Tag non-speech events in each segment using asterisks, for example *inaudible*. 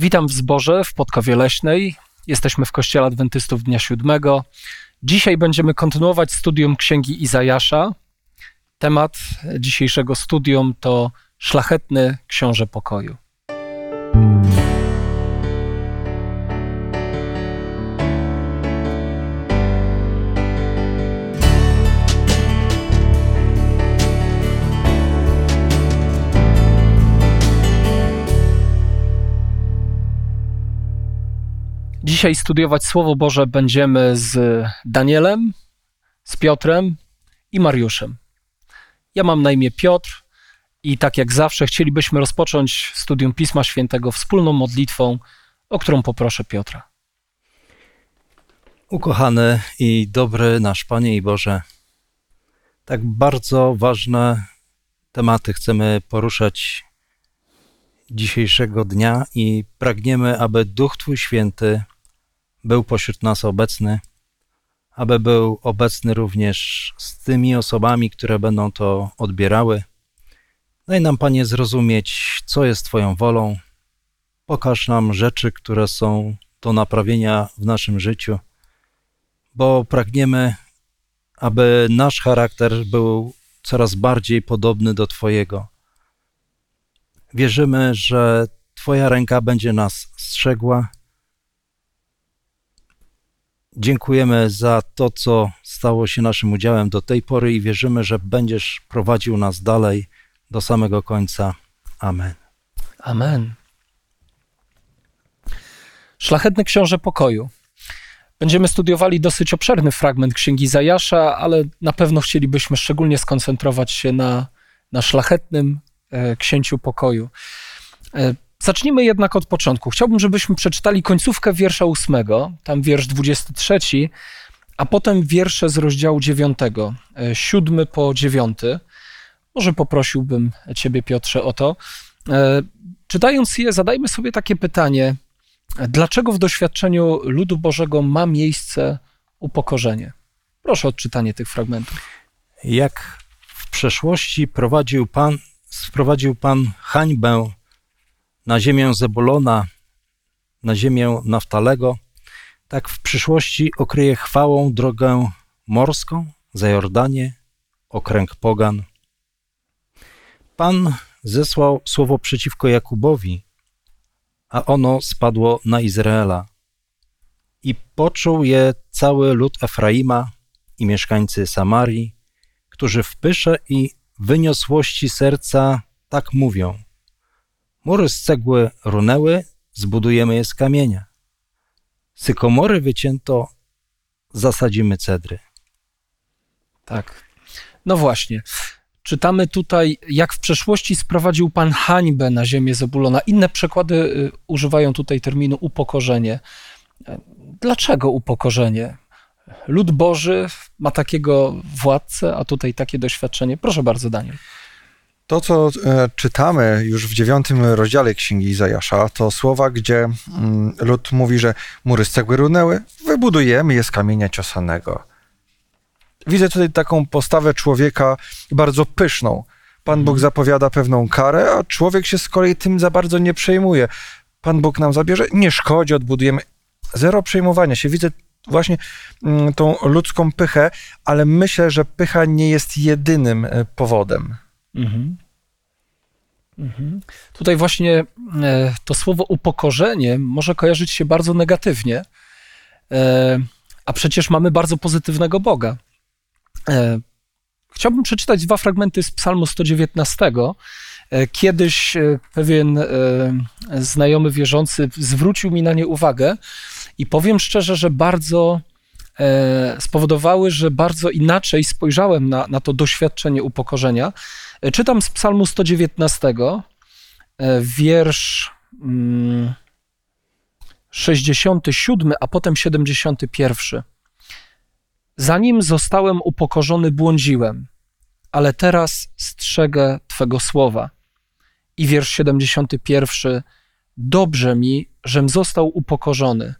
Witam w zborze w Podkowie Leśnej. Jesteśmy w Kościele Adwentystów Dnia Siódmego. Dzisiaj będziemy kontynuować studium Księgi Izajasza. Temat dzisiejszego studium to Szlachetny Książę Pokoju. Dzisiaj studiować Słowo Boże będziemy z Danielem, z Piotrem i Mariuszem. Ja mam na imię Piotr i tak jak zawsze chcielibyśmy rozpocząć studium Pisma Świętego wspólną modlitwą, o którą poproszę Piotra. Ukochany i dobry nasz Panie i Boże, tak bardzo ważne tematy chcemy poruszać dzisiejszego dnia i pragniemy, aby Duch Twój Święty był pośród nas obecny, aby był obecny również z tymi osobami, które będą to odbierały. Daj nam, Panie, zrozumieć, co jest Twoją wolą. Pokaż nam rzeczy, które są do naprawienia w naszym życiu, bo pragniemy, aby nasz charakter był coraz bardziej podobny do Twojego. Wierzymy, że Twoja ręka będzie nas strzegła Dziękujemy za to, co stało się naszym udziałem do tej pory i wierzymy, że będziesz prowadził nas dalej do samego końca. Amen. Amen. Szlachetny Książę Pokoju. Będziemy studiowali dosyć obszerny fragment Księgi Zajasza, ale na pewno chcielibyśmy szczególnie skoncentrować się na, na szlachetnym e, Księciu Pokoju. E, Zacznijmy jednak od początku. Chciałbym, żebyśmy przeczytali końcówkę wiersza ósmego, tam wiersz 23, a potem wiersze z rozdziału 9, e, siódmy po dziewiąty. Może poprosiłbym Ciebie, Piotrze, o to. E, czytając je, zadajmy sobie takie pytanie: dlaczego w doświadczeniu ludu Bożego ma miejsce upokorzenie? Proszę o odczytanie tych fragmentów. Jak w przeszłości prowadził Pan, sprowadził Pan hańbę na ziemię Zebulona, na ziemię Naftalego, tak w przyszłości okryje chwałą drogę morską, za Jordanię, okręg pogan. Pan zesłał słowo przeciwko Jakubowi, a ono spadło na Izraela. I poczuł je cały lud Efraima i mieszkańcy Samarii, którzy w pysze i wyniosłości serca tak mówią – Mury z cegły runęły, zbudujemy je z kamienia. Sykomory wycięto, zasadzimy cedry. Tak. No właśnie. Czytamy tutaj, jak w przeszłości sprowadził Pan hańbę na ziemię Zebulona. Inne przekłady y, używają tutaj terminu upokorzenie. Dlaczego upokorzenie? Lud Boży ma takiego władcę, a tutaj takie doświadczenie. Proszę bardzo, Daniel. To, co e, czytamy już w dziewiątym rozdziale Księgi Izajasza, to słowa, gdzie mm, lud mówi, że mury z cegły runęły, wybudujemy je z kamienia ciosanego. Widzę tutaj taką postawę człowieka bardzo pyszną. Pan Bóg mhm. zapowiada pewną karę, a człowiek się z kolei tym za bardzo nie przejmuje. Pan Bóg nam zabierze, nie szkodzi, odbudujemy. Zero przejmowania się. Widzę właśnie mm, tą ludzką pychę, ale myślę, że pycha nie jest jedynym e, powodem. Mhm. Mhm. Tutaj właśnie e, to słowo upokorzenie może kojarzyć się bardzo negatywnie, e, a przecież mamy bardzo pozytywnego Boga. E, chciałbym przeczytać dwa fragmenty z Psalmu 119. Kiedyś pewien znajomy wierzący zwrócił mi na nie uwagę i powiem szczerze, że bardzo spowodowały, że bardzo inaczej spojrzałem na, na to doświadczenie upokorzenia. Czytam z Psalmu 119, e, wiersz 67, mm, a potem 71. Zanim zostałem upokorzony, błądziłem, ale teraz strzegę Twego słowa. I wiersz 71. Dobrze mi, żem został upokorzony,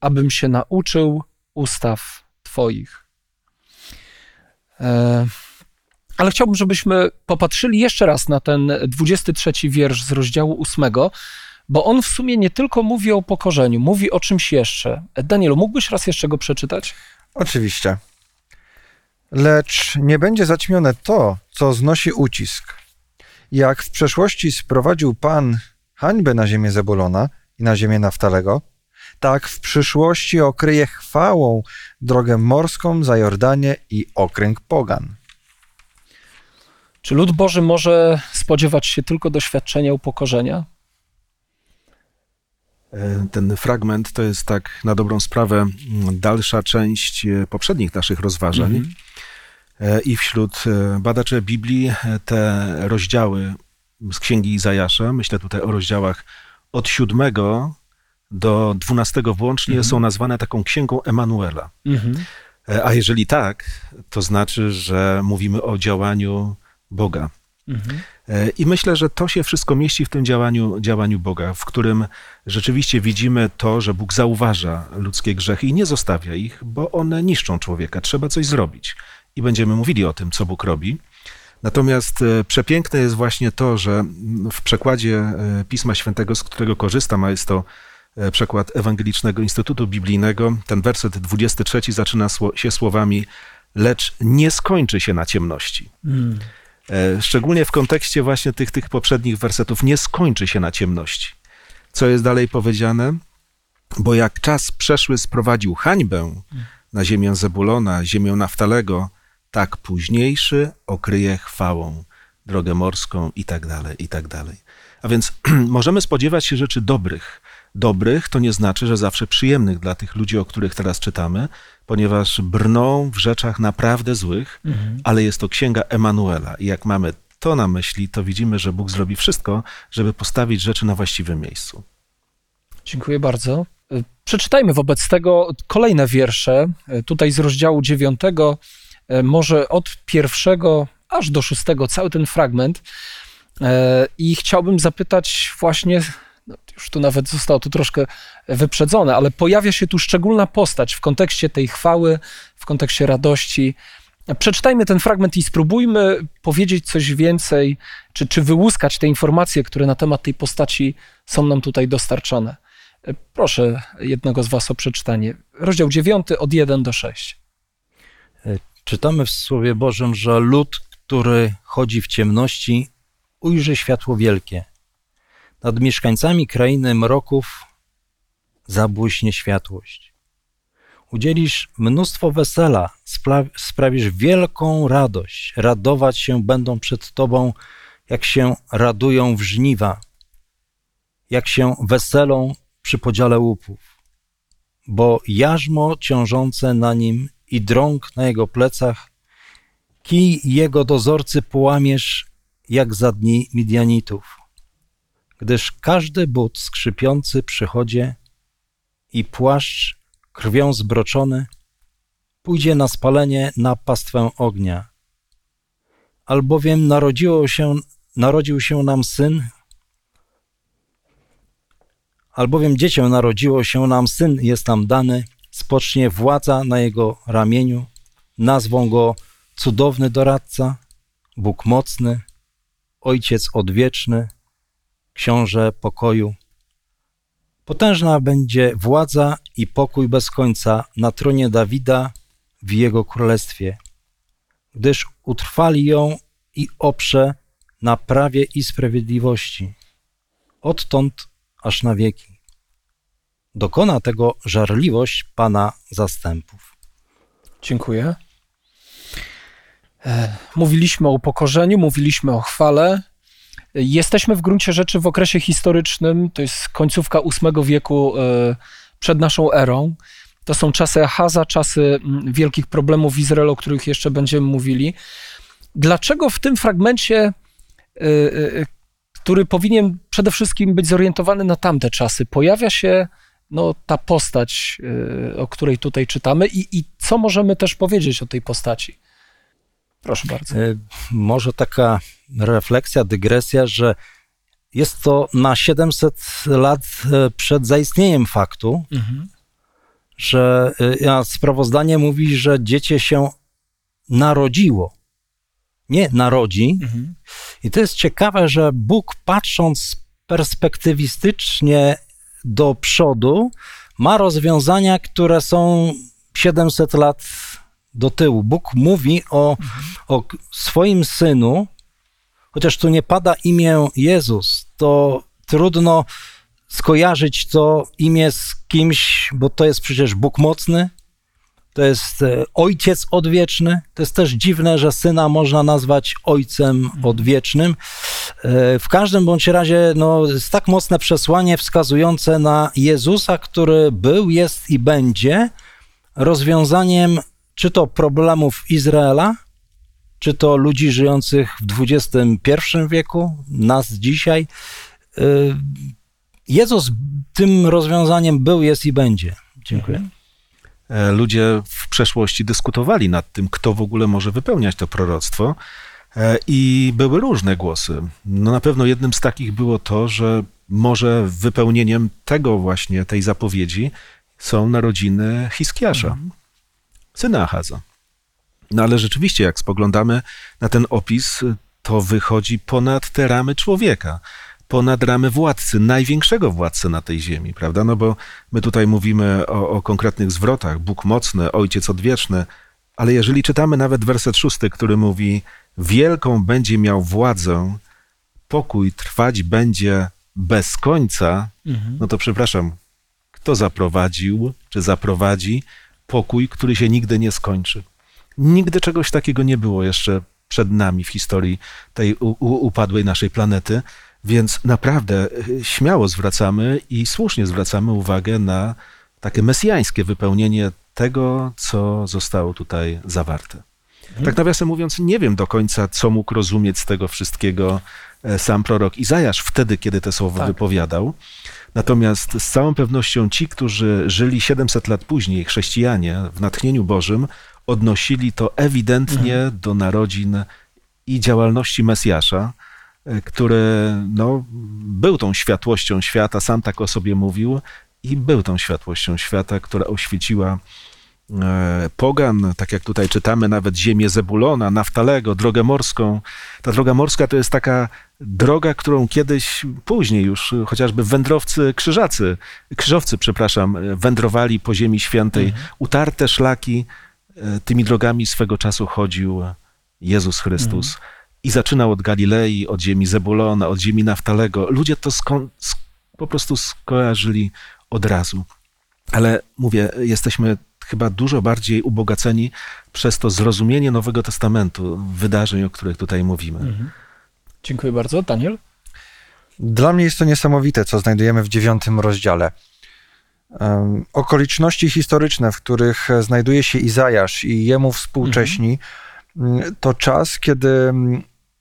abym się nauczył ustaw Twoich. E ale chciałbym, żebyśmy popatrzyli jeszcze raz na ten 23 wiersz z rozdziału 8, bo on w sumie nie tylko mówi o upokorzeniu, mówi o czymś jeszcze. Danielu, mógłbyś raz jeszcze go przeczytać? Oczywiście. Lecz nie będzie zaćmione to, co znosi ucisk. Jak w przeszłości sprowadził Pan hańbę na ziemię Zebulona i na ziemię Naftalego, tak w przyszłości okryje chwałą drogę morską za Jordanię i okręg Pogan. Czy lud Boży może spodziewać się tylko doświadczenia upokorzenia? E, Ten fragment to jest tak na dobrą sprawę mm, dalsza część e, poprzednich naszych rozważań. Mhm. E, I wśród badaczy Biblii te rozdziały z księgi Izajasza, myślę tutaj o rozdziałach od 7 do 12 włącznie, Mhm. są nazwane taką księgą Emanuela. Mhm. E, A jeżeli tak, to znaczy, że mówimy o działaniu Boga. Mhm. E, I myślę, że to się wszystko mieści w tym działaniu, działaniu Boga, w którym rzeczywiście widzimy to, że Bóg zauważa ludzkie grzechy i nie zostawia ich, bo one niszczą człowieka. Trzeba coś zrobić. I będziemy mówili o tym, co Bóg robi. Natomiast e, przepiękne jest właśnie to, że w przekładzie e, Pisma Świętego, z którego korzystam, a jest to przekład Ewangelicznego Instytutu Biblijnego, ten werset 23 zaczyna się słowami lecz nie skończy się na ciemności. Mm. E, Szczególnie w kontekście właśnie tych, tych poprzednich wersetów nie skończy się na ciemności. Co jest dalej powiedziane? Bo jak czas przeszły sprowadził hańbę na ziemię Zebulona, ziemię Naftalego, tak późniejszy okryje chwałą drogę morską i tak dalej, i tak dalej. A więc *clears throat* możemy spodziewać się rzeczy dobrych. Dobrych to nie znaczy, że zawsze przyjemnych dla tych ludzi, o których teraz czytamy, ponieważ brną w rzeczach naprawdę złych, Mhm. ale jest to księga Emanuela. I jak mamy to na myśli, to widzimy, że Bóg zrobi wszystko, żeby postawić rzeczy na właściwym miejscu. Dziękuję bardzo. Y, Przeczytajmy wobec tego kolejne wiersze, y, tutaj z rozdziału dziewiątego, y, może od pierwszego aż do szóstego, cały ten fragment. I chciałbym zapytać właśnie, już tu nawet zostało to troszkę wyprzedzone, ale pojawia się tu szczególna postać w kontekście tej chwały, w kontekście radości. Przeczytajmy ten fragment i spróbujmy powiedzieć coś więcej, czy, czy wyłuskać te informacje, które na temat tej postaci są nam tutaj dostarczone. Proszę jednego z Was o przeczytanie. Rozdział 9 od 1 do 6. Czytamy w Słowie Bożym, że lud, który chodzi w ciemności, ujrzy światło wielkie. Nad mieszkańcami krainy mroków zabłyśnie światłość. Udzielisz mnóstwo wesela, spra- sprawisz wielką radość. Radować się będą przed Tobą, jak się radują w żniwa, jak się weselą przy podziale łupów. Bo jarzmo ciążące na nim i drąg na jego plecach, kij jego dozorcy połamiesz, jak za dni Midianitów. Gdyż każdy but skrzypiący przy chodzie i płaszcz krwią zbroczony pójdzie na spalenie na pastwę ognia. Albowiem narodziło się, narodził się nam syn, albowiem dziecię narodziło się nam syn, jest nam dany, spocznie władza na jego ramieniu, nazwą go cudowny doradca, Bóg mocny, Ojciec odwieczny, Książę pokoju. Potężna będzie władza i pokój bez końca na tronie Dawida w jego królestwie, gdyż utrwali ją i oprze na prawie i sprawiedliwości, odtąd aż na wieki. Dokona tego żarliwość Pana zastępów. Dziękuję. E, Mówiliśmy o upokorzeniu, mówiliśmy o chwale. Jesteśmy w gruncie rzeczy w okresie historycznym, to jest końcówka VIII wieku e, przed naszą erą. To są czasy Ahaza, czasy mm, wielkich problemów w Izraelu, o których jeszcze będziemy mówili. Dlaczego w tym fragmencie, e, e, który powinien przede wszystkim być zorientowany na tamte czasy, pojawia się no, ta postać, o której tutaj czytamy i, i co możemy też powiedzieć o tej postaci? Proszę bardzo. E, Może taka refleksja, dygresja, że jest to na 700 lat e, przed zaistnieniem faktu, Mhm. że e, sprawozdanie mówi, że dziecię się narodziło. Nie narodzi. Mhm. I to jest ciekawe, że Bóg patrząc perspektywistycznie do przodu, ma rozwiązania, które są 700 lat do tyłu. Bóg mówi o, o swoim synu, chociaż tu nie pada imię Jezus, to trudno skojarzyć to imię z kimś, bo to jest przecież Bóg mocny, to jest e, Ojciec odwieczny. To jest też dziwne, że syna można nazwać Ojcem odwiecznym. E, w każdym bądź razie no, jest tak mocne przesłanie wskazujące na Jezusa, który był, jest i będzie rozwiązaniem czy to problemów Izraela, czy to ludzi żyjących w XXI wieku, nas dzisiaj. E, Jezus tym rozwiązaniem był, jest i będzie. Dziękuję. E, ludzie w przeszłości dyskutowali nad tym, kto w ogóle może wypełniać to proroctwo. E, I były różne głosy. No na pewno jednym z takich było to, że może wypełnieniem tego właśnie, tej zapowiedzi są narodziny Hiskiasza, mhm. Syna Achaza. No ale rzeczywiście, jak spoglądamy na ten opis, to wychodzi ponad te ramy człowieka ponad ramy władcy, największego władcy na tej ziemi, prawda? No bo my tutaj mówimy o, o konkretnych zwrotach, Bóg mocny, Ojciec odwieczny, ale jeżeli czytamy nawet werset szósty, który mówi, wielką będzie miał władzę, pokój trwać będzie bez końca, mhm. no to przepraszam, kto zaprowadził, czy zaprowadzi pokój, który się nigdy nie skończy? Nigdy czegoś takiego nie było jeszcze przed nami w historii tej upadłej naszej planety. Więc naprawdę y, śmiało zwracamy i słusznie zwracamy uwagę na takie mesjańskie wypełnienie tego, co zostało tutaj zawarte. Mhm. Tak nawiasem mówiąc, nie wiem do końca, co mógł rozumieć z tego wszystkiego e, sam prorok Izajasz wtedy, kiedy te słowa tak. wypowiadał. Natomiast z całą pewnością ci, którzy żyli 700 lat później, chrześcijanie w natchnieniu Bożym, odnosili to ewidentnie mhm. do narodzin i działalności Mesjasza, E, który no, był tą światłością świata, sam tak o sobie mówił, i był tą światłością świata, która oświeciła e, pogan, tak jak tutaj czytamy, nawet ziemię Zebulona, Naftalego, drogę morską. Ta droga morska to jest taka droga, którą kiedyś, później już chociażby wędrowcy, krzyżacy, krzyżowcy, przepraszam, wędrowali po ziemi świętej. Mhm. Utarte szlaki, e, tymi drogami swego czasu chodził Jezus Chrystus. Mhm i zaczynał od Galilei, od ziemi Zebulona, od ziemi Naftalego. Ludzie to sko- po prostu skojarzyli od razu. Ale mówię, jesteśmy chyba dużo bardziej ubogaceni przez to zrozumienie Nowego Testamentu, wydarzeń, o których tutaj mówimy. Mhm. Dziękuję bardzo. Daniel? Dla mnie jest to niesamowite, co znajdujemy w dziewiątym rozdziale. Um, okoliczności historyczne, w których znajduje się Izajasz i jemu współcześni, mhm. to czas, kiedy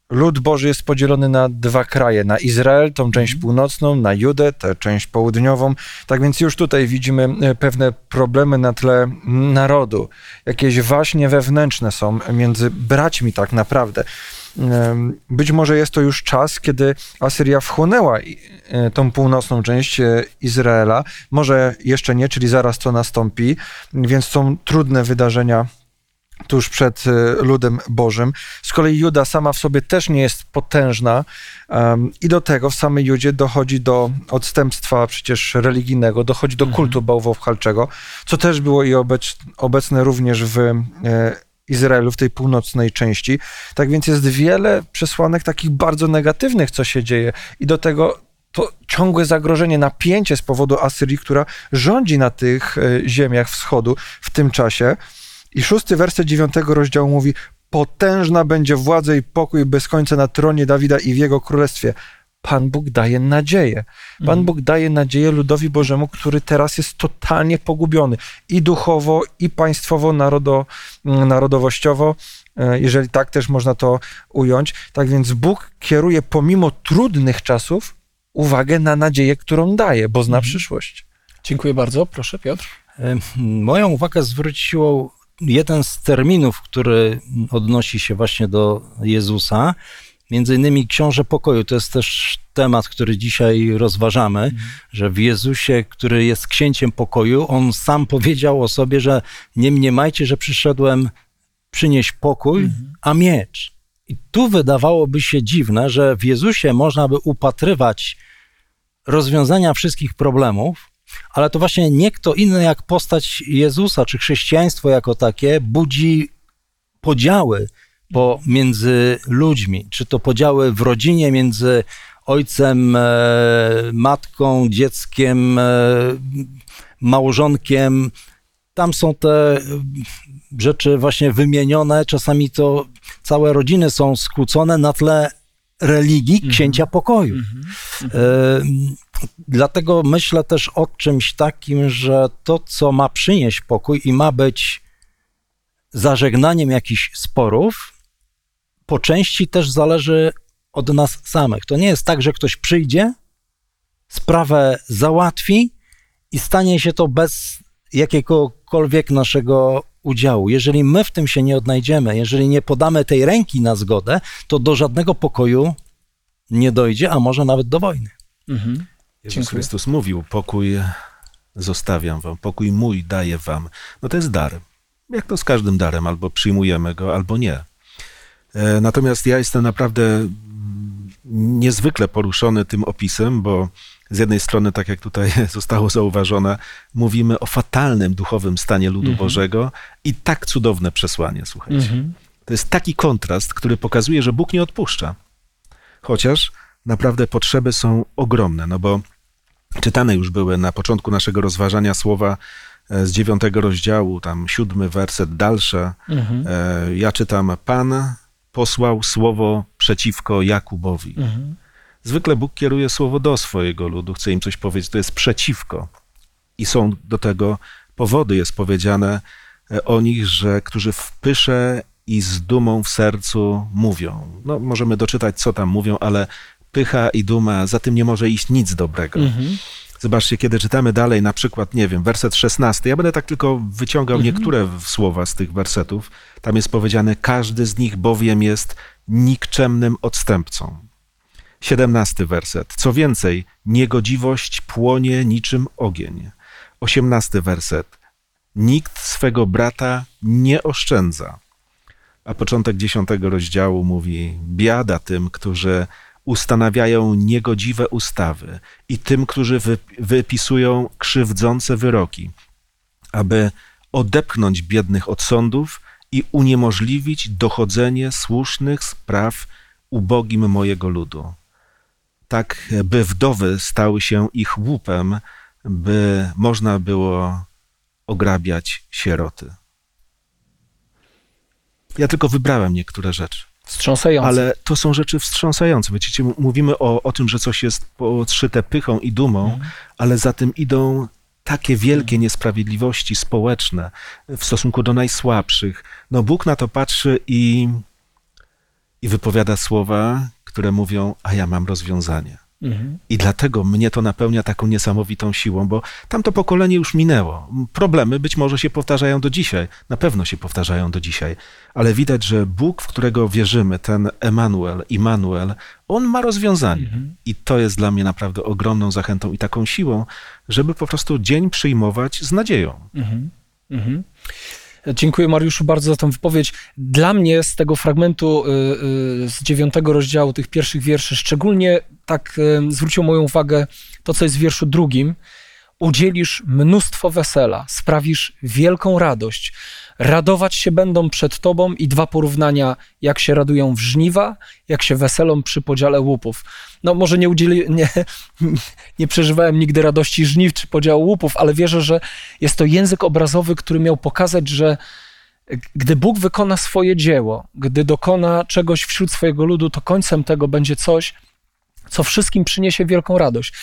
lud Boży jest podzielony na dwa kraje, na Izrael, tą część mhm. północną, na Judę, tę część południową. Tak więc już tutaj widzimy e, pewne problemy na tle narodu. Jakieś waśnie wewnętrzne są między braćmi tak naprawdę. Być może jest to już czas, kiedy Asyria wchłonęła e, tą północną część e, Izraela. Może jeszcze nie, czyli zaraz to nastąpi, więc są trudne wydarzenia tuż przed e, ludem Bożym. Z kolei Juda sama w sobie też nie jest potężna um, i do tego w samej Judzie dochodzi do odstępstwa przecież religijnego, dochodzi do mhm. kultu bałwochwalczego, co też było i obec, obecne również w e, Izraelu, w tej północnej części. Tak więc jest wiele przesłanek takich bardzo negatywnych, co się dzieje i do tego to ciągłe zagrożenie, napięcie z powodu Asyrii, która rządzi na tych e, ziemiach wschodu w tym czasie. I szósty werset dziewiątego rozdziału mówi: Potężna będzie władza i pokój bez końca na tronie Dawida i w jego królestwie. Pan Bóg daje nadzieję. Pan mhm. Bóg daje nadzieję ludowi Bożemu, który teraz jest totalnie pogubiony i duchowo, i państwowo, narodo, narodowościowo, e, jeżeli tak też można to ująć. Tak więc Bóg kieruje pomimo trudnych czasów uwagę na nadzieję, którą daje, bo zna mhm. przyszłość. Dziękuję bardzo. Proszę, Piotr. E, moją uwagę zwróciło jeden z terminów, który odnosi się właśnie do Jezusa, między innymi Książę Pokoju, to jest też temat, który dzisiaj rozważamy, mhm. że w Jezusie, który jest księciem pokoju, on sam powiedział o sobie, że nie mniemajcie, że przyszedłem przynieść pokój, mhm. a miecz. I tu wydawałoby się dziwne, że w Jezusie można by upatrywać rozwiązania wszystkich problemów, ale to właśnie nie kto inny jak postać Jezusa, czy chrześcijaństwo jako takie budzi podziały pomiędzy ludźmi, czy to podziały w rodzinie między ojcem, e, matką, dzieckiem, e, małżonkiem. Tam są te rzeczy właśnie wymienione. Czasami to całe rodziny są skłócone na tle religii Mhm. księcia pokoju. E, Dlatego myślę też o czymś takim, że to, co ma przynieść pokój i ma być zażegnaniem jakichś sporów, po części też zależy od nas samych. To nie jest tak, że ktoś przyjdzie, sprawę załatwi i stanie się to bez jakiegokolwiek naszego udziału. Jeżeli my w tym się nie odnajdziemy, jeżeli nie podamy tej ręki na zgodę, to do żadnego pokoju nie dojdzie, a może nawet do wojny. Mhm. Jezus Dziękuję. Chrystus mówił, pokój zostawiam wam, pokój mój daję wam. No to jest dar. Jak to z każdym darem, albo przyjmujemy go, albo nie. E, Natomiast ja jestem naprawdę niezwykle poruszony tym opisem, bo z jednej strony, tak jak tutaj *laughs* zostało zauważone, mówimy o fatalnym duchowym stanie ludu Mhm. Bożego i tak cudowne przesłanie, słuchajcie. Mhm. To jest taki kontrast, który pokazuje, że Bóg nie odpuszcza. Chociaż naprawdę potrzeby są ogromne, no bo czytane już były na początku naszego rozważania słowa e, z dziewiątego rozdziału, tam siódmy werset dalsze. Mhm. E, Ja czytam, Pan posłał słowo przeciwko Jakubowi. Mhm. Zwykle Bóg kieruje słowo do swojego ludu, chce im coś powiedzieć, to jest przeciwko. I są do tego powody, jest powiedziane e, o nich, że którzy w pysze i z dumą w sercu mówią. No, możemy doczytać, co tam mówią, ale pycha i duma, za tym nie może iść nic dobrego. Mhm. Zobaczcie, kiedy czytamy dalej, na przykład, nie wiem, werset 16. Ja będę tak tylko wyciągał Mhm. niektóre słowa z tych wersetów. Tam jest powiedziane, każdy z nich bowiem jest nikczemnym odstępcą. 17 werset. Co więcej, niegodziwość płonie niczym ogień. 18 werset. Nikt swego brata nie oszczędza. A początek 10 rozdziału mówi: Biada tym, którzy ustanawiają niegodziwe ustawy i tym, którzy wy, wypisują krzywdzące wyroki, aby odepchnąć biednych od sądów i uniemożliwić dochodzenie słusznych spraw ubogim mojego ludu. Tak, by wdowy stały się ich łupem, by można było ograbiać sieroty. Ja tylko wybrałem niektóre rzeczy. Wstrząsające. Ale to są rzeczy wstrząsające. Wiecie, mówimy o, o tym, że coś jest podszyte pychą i dumą, ale za tym idą takie wielkie niesprawiedliwości społeczne w stosunku do najsłabszych. No Bóg na to patrzy i, i wypowiada słowa, które mówią, a ja mam rozwiązanie. Mhm. I dlatego mnie to napełnia taką niesamowitą siłą, bo tamto pokolenie już minęło. Problemy być może się powtarzają do dzisiaj, na pewno się powtarzają do dzisiaj, ale widać, że Bóg, w którego wierzymy, ten Emanuel, Immanuel, on ma rozwiązanie. I to jest dla mnie naprawdę ogromną zachętą i taką siłą, żeby po prostu dzień przyjmować z nadzieją. Mhm. Dziękuję Mariuszu bardzo za tę wypowiedź. Dla mnie z tego fragmentu y, y, z dziewiątego rozdziału, tych pierwszych wierszy, szczególnie tak y, zwróciło moją uwagę to, co jest w wierszu drugim. Udzielisz mnóstwo wesela, sprawisz wielką radość. Radować się będą przed tobą i dwa porównania, jak się radują w żniwa, jak się weselą przy podziale łupów. No może nie, udzieli, nie, *laughs* nie przeżywałem nigdy radości żniw czy podziału łupów, ale wierzę, że jest to język obrazowy, który miał pokazać, że gdy Bóg wykona swoje dzieło, gdy dokona czegoś wśród swojego ludu, to końcem tego będzie coś, co wszystkim przyniesie wielką radość.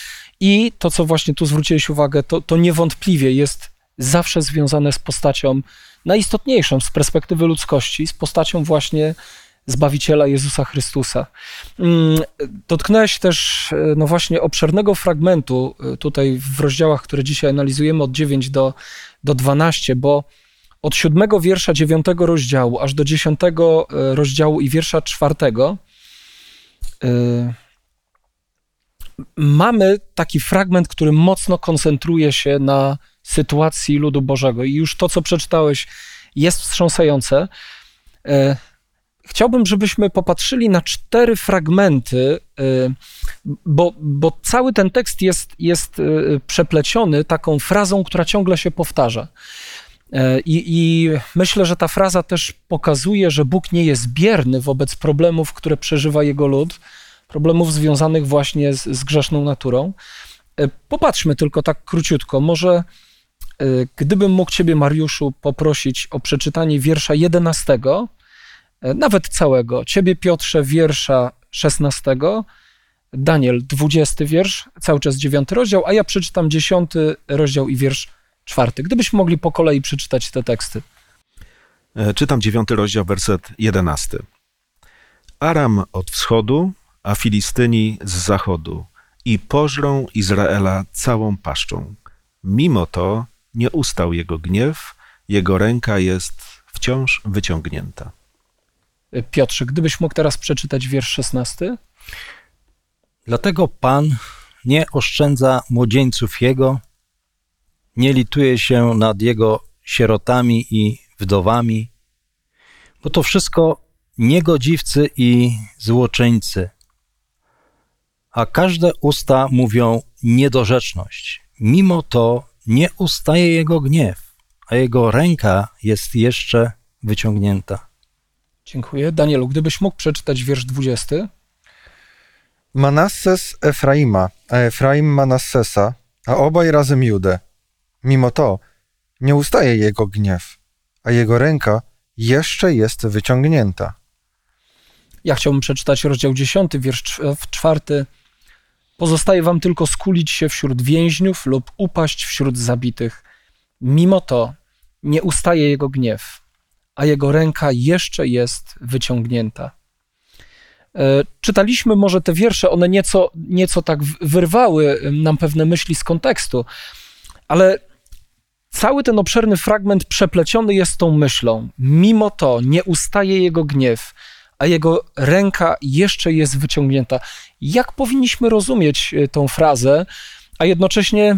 I to, co właśnie tu zwróciłeś uwagę, to, to niewątpliwie jest zawsze związane z postacią najistotniejszą z perspektywy ludzkości, z postacią właśnie Zbawiciela Jezusa Chrystusa. Mm, Dotknąłeś też, e, no właśnie, obszernego fragmentu e, tutaj w rozdziałach, które dzisiaj analizujemy od 9 do, do 12, bo od siódmego wiersza dziewiątego rozdziału aż do dziesiątego e, rozdziału i wiersza czwartego e, mamy taki fragment, który mocno koncentruje się na sytuacji ludu Bożego. I już to, co przeczytałeś, jest wstrząsające. E, chciałbym, żebyśmy popatrzyli na cztery fragmenty, y, bo, bo cały ten tekst jest, jest y, przepleciony taką frazą, która ciągle się powtarza. E, I, I myślę, że ta fraza też pokazuje, że Bóg nie jest bierny wobec problemów, które przeżywa jego lud, problemów związanych właśnie z, z grzeszną naturą. E, Popatrzmy tylko tak króciutko. Może e, gdybym mógł Ciebie, Mariuszu, poprosić o przeczytanie wiersza 11, e, nawet całego. Ciebie, Piotrze, wiersza 16, Daniel, 20 wiersz, cały czas 9 rozdział, a ja przeczytam 10 rozdział i wiersz 4. Gdybyśmy mogli po kolei przeczytać te teksty. Czytam dziewiąty rozdział, werset jedenasty. Aram od wschodu, a Filistyni z zachodu i pożrą Izraela całą paszczą. Mimo to nie ustał jego gniew, jego ręka jest wciąż wyciągnięta. Piotrze, gdybyś mógł teraz przeczytać wiersz 16. Dlatego Pan nie oszczędza młodzieńców Jego, nie lituje się nad Jego sierotami i wdowami, bo to wszystko niegodziwcy i złoczyńcy. A każde usta mówią niedorzeczność. Mimo to nie ustaje Jego gniew, a Jego ręka jest jeszcze wyciągnięta. Dziękuję. Danielu, gdybyś mógł przeczytać wiersz 20. Manasses Efraima, a Efraim Manassesa, a obaj razem Judę. Mimo to nie ustaje jego gniew, a jego ręka jeszcze jest wyciągnięta. Ja chciałbym przeczytać rozdział 10, wiersz cz- w czwarty. Pozostaje wam tylko skulić się wśród więźniów lub upaść wśród zabitych. Mimo to nie ustaje jego gniew, a jego ręka jeszcze jest wyciągnięta. E, Czytaliśmy może te wiersze, one nieco, nieco tak wyrwały nam pewne myśli z kontekstu, ale cały ten obszerny fragment przepleciony jest tą myślą. Mimo to nie ustaje jego gniew, a jego ręka jeszcze jest wyciągnięta. Jak powinniśmy rozumieć e, tą frazę, a jednocześnie e,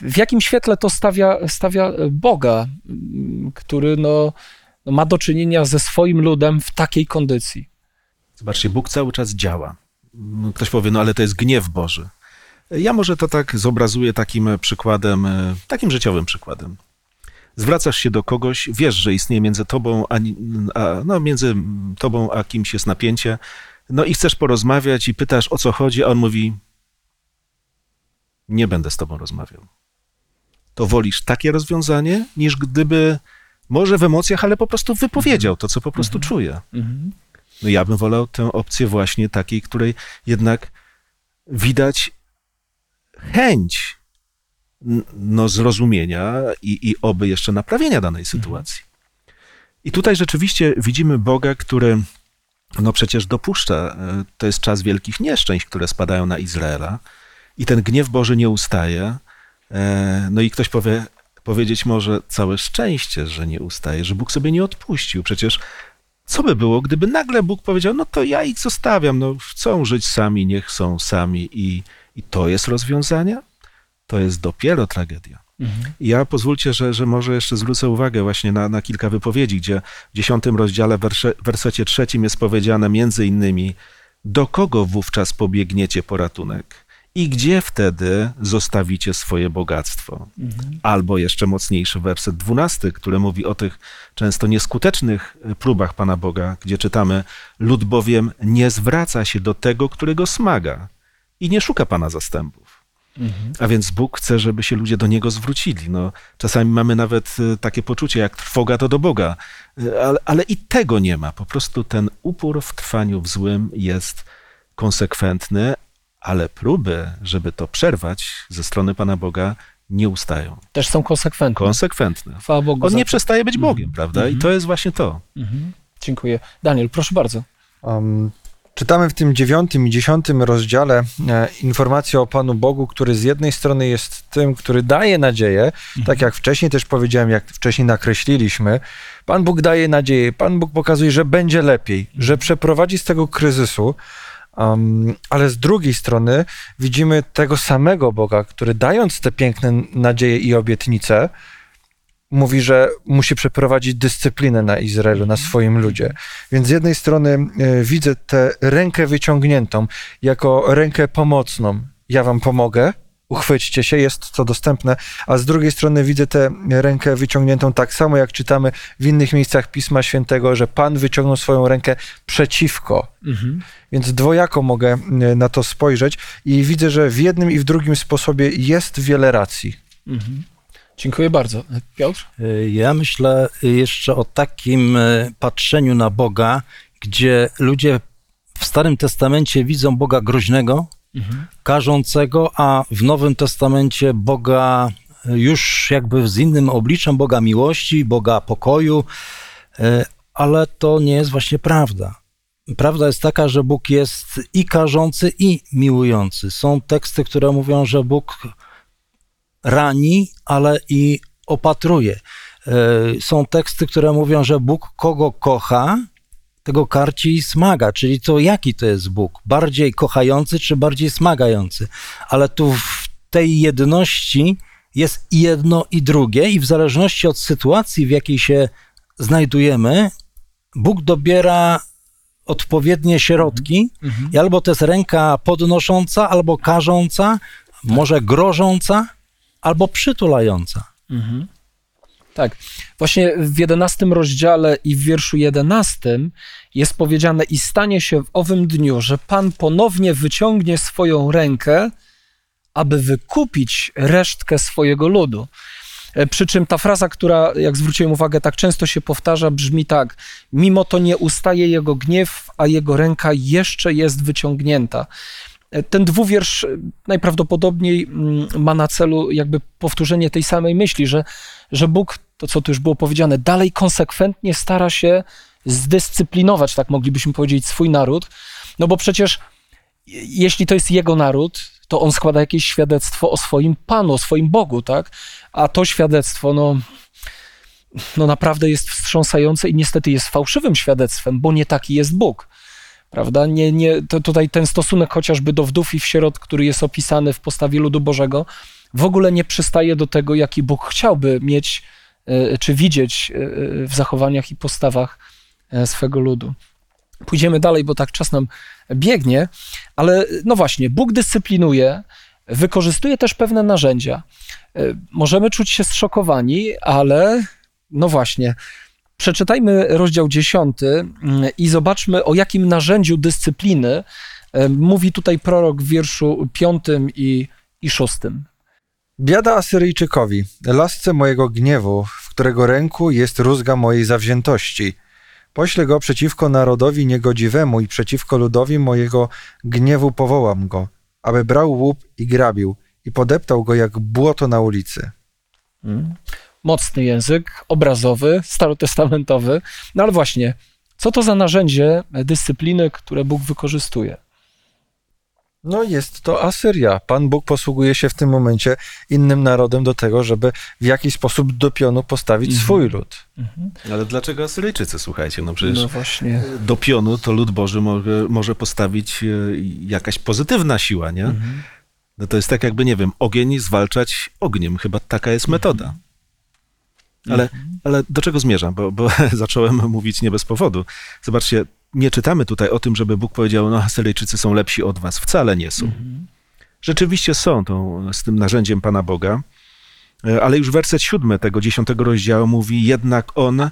w jakim świetle to stawia, stawia Boga, m, który no, no ma do czynienia ze swoim ludem w takiej kondycji? Zobaczcie, Bóg cały czas działa. Ktoś powie, no ale to jest gniew Boży. Ja może to tak zobrazuję takim przykładem, e, takim życiowym przykładem. Zwracasz się do kogoś, wiesz, że istnieje między tobą a, a, no, między tobą a kimś jest napięcie, no i chcesz porozmawiać i pytasz o co chodzi, a on mówi: Nie będę z tobą rozmawiał. To wolisz takie rozwiązanie, niż gdyby może w emocjach, ale po prostu wypowiedział to, co po prostu Mhm. czuje. Mhm. No ja bym wolał tę opcję właśnie takiej, której jednak widać chęć no, zrozumienia i, i oby jeszcze naprawienia danej sytuacji. I tutaj rzeczywiście widzimy Boga, który no przecież dopuszcza, e, to jest czas wielkich nieszczęść, które spadają na Izraela i ten gniew Boży nie ustaje. E, No i ktoś powie, powiedzieć może całe szczęście, że nie ustaje, że Bóg sobie nie odpuścił. Przecież co by było, gdyby nagle Bóg powiedział, no to ja ich zostawiam, no chcą żyć sami, niech są sami i, i to jest rozwiązanie? To jest dopiero tragedia. Mhm. Ja pozwólcie, że, że może jeszcze zwrócę uwagę właśnie na, na kilka wypowiedzi, gdzie w dziesiątym rozdziale, wersze, wersecie trzecim jest powiedziane między innymi, do kogo wówczas pobiegniecie po ratunek i gdzie wtedy zostawicie swoje bogactwo. Mhm. Albo jeszcze mocniejszy werset dwunasty, który mówi o tych często nieskutecznych próbach Pana Boga, gdzie czytamy, lud bowiem nie zwraca się do tego, którego smaga i nie szuka Pana zastępów. Mhm. A więc Bóg chce, żeby się ludzie do Niego zwrócili. No, czasami mamy nawet y, takie poczucie, jak trwoga to do Boga, Y, ale, ale i tego nie ma. Po prostu ten upór w trwaniu w złym jest konsekwentny, ale próby, żeby to przerwać ze strony Pana Boga, nie ustają. Też są konsekwentne. Konsekwentne. Chwała Bogu On nie to. przestaje być Bogiem, Mhm. prawda? I Mhm. to jest właśnie to. Mhm. Dziękuję. Daniel, proszę bardzo. Um, czytamy w tym dziewiątym i dziesiątym rozdziale e, informację o Panu Bogu, który z jednej strony jest tym, który daje nadzieję, tak jak wcześniej też powiedziałem, jak wcześniej nakreśliliśmy. Pan Bóg daje nadzieję, Pan Bóg pokazuje, że będzie lepiej, że przeprowadzi z tego kryzysu. Um, ale z drugiej strony widzimy tego samego Boga, który dając te piękne nadzieje i obietnice, mówi, że musi przeprowadzić dyscyplinę na Izraelu, na swoim ludzie. Więc z jednej strony e, widzę tę rękę wyciągniętą jako rękę pomocną. Ja wam pomogę, uchwyćcie się, jest to dostępne, a z drugiej strony widzę tę rękę wyciągniętą tak samo, jak czytamy w innych miejscach Pisma Świętego, że Pan wyciągnął swoją rękę przeciwko. Mhm. Więc dwojako mogę e, na to spojrzeć i widzę, że w jednym i w drugim sposobie jest wiele racji. Mhm. Dziękuję bardzo. Piotr? Y, Ja myślę jeszcze o takim y, patrzeniu na Boga, gdzie ludzie w Starym Testamencie widzą Boga groźnego, Mhm. karzącego, a w Nowym Testamencie Boga już jakby z innym obliczem, Boga miłości, Boga pokoju, ale to nie jest właśnie prawda. Prawda jest taka, że Bóg jest i karzący, i miłujący. Są teksty, które mówią, że Bóg rani, ale i opatruje. E, Są teksty, które mówią, że Bóg kogo kocha, tego karci i smaga. Czyli to jaki to jest Bóg? Bardziej kochający czy bardziej smagający? Ale tu w tej jedności jest i jedno i drugie i w zależności od sytuacji, w jakiej się znajdujemy, Bóg dobiera odpowiednie środki Mhm. i albo to jest ręka podnosząca, albo karząca, może grożąca, albo przytulająca. Mhm. Tak. Właśnie w 11 rozdziale i w wierszu 11 jest powiedziane: I stanie się w owym dniu, że Pan ponownie wyciągnie swoją rękę, aby wykupić resztkę swojego ludu. E, Przy czym ta fraza, która, jak zwróciłem uwagę, tak często się powtarza, brzmi tak: Mimo to nie ustaje jego gniew, a jego ręka jeszcze jest wyciągnięta. Ten dwuwiersz najprawdopodobniej mm, ma na celu jakby powtórzenie tej samej myśli, że, że Bóg, to co tu już było powiedziane, dalej konsekwentnie stara się zdyscyplinować, tak moglibyśmy powiedzieć, swój naród, no bo przecież je- jeśli to jest jego naród, to on składa jakieś świadectwo o swoim Panu, o swoim Bogu, tak? A to świadectwo, no, no naprawdę jest wstrząsające i niestety jest fałszywym świadectwem, bo nie taki jest Bóg. Prawda? Nie, nie, to tutaj ten stosunek chociażby do wdów i w sierot, który jest opisany w postawie ludu Bożego, w ogóle nie przystaje do tego, jaki Bóg chciałby mieć e, czy widzieć e, w zachowaniach i postawach e, swego ludu. Pójdziemy dalej, bo tak czas nam biegnie, ale no właśnie, Bóg dyscyplinuje, wykorzystuje też pewne narzędzia. E, Możemy czuć się zszokowani, ale no właśnie, przeczytajmy rozdział 10 i zobaczmy, o jakim narzędziu dyscypliny mówi tutaj prorok w wierszu 5 i, i 6. Biada Asyryjczykowi, lasce mojego gniewu, w którego ręku jest rózga mojej zawziętości. Poślę go przeciwko narodowi niegodziwemu i przeciwko ludowi mojego gniewu powołam go, aby brał łup i grabił i podeptał go jak błoto na ulicy. Mm. Mocny język, obrazowy, starotestamentowy. No ale właśnie, co to za narzędzie dyscypliny, które Bóg wykorzystuje? No jest to Asyria. Pan Bóg posługuje się w tym momencie innym narodem do tego, żeby w jakiś sposób do pionu postawić Mhm. swój lud. Ale dlaczego Asyryjczycy, słuchajcie, no przecież No właśnie. do pionu to lud Boży może, może postawić e, jakaś pozytywna siła, nie? Mhm. No to jest tak jakby, nie wiem, ogień zwalczać ogniem. Chyba taka jest metoda. Ale, ale do czego zmierzam? Bo, bo *laughs* zacząłem mówić nie bez powodu. Zobaczcie, nie czytamy tutaj o tym, żeby Bóg powiedział, no Asyryjczycy są lepsi od was. Wcale nie są. Mhm. Rzeczywiście są tą, z tym narzędziem Pana Boga, E, ale już werset siódmy tego dziesiątego rozdziału mówi, jednak on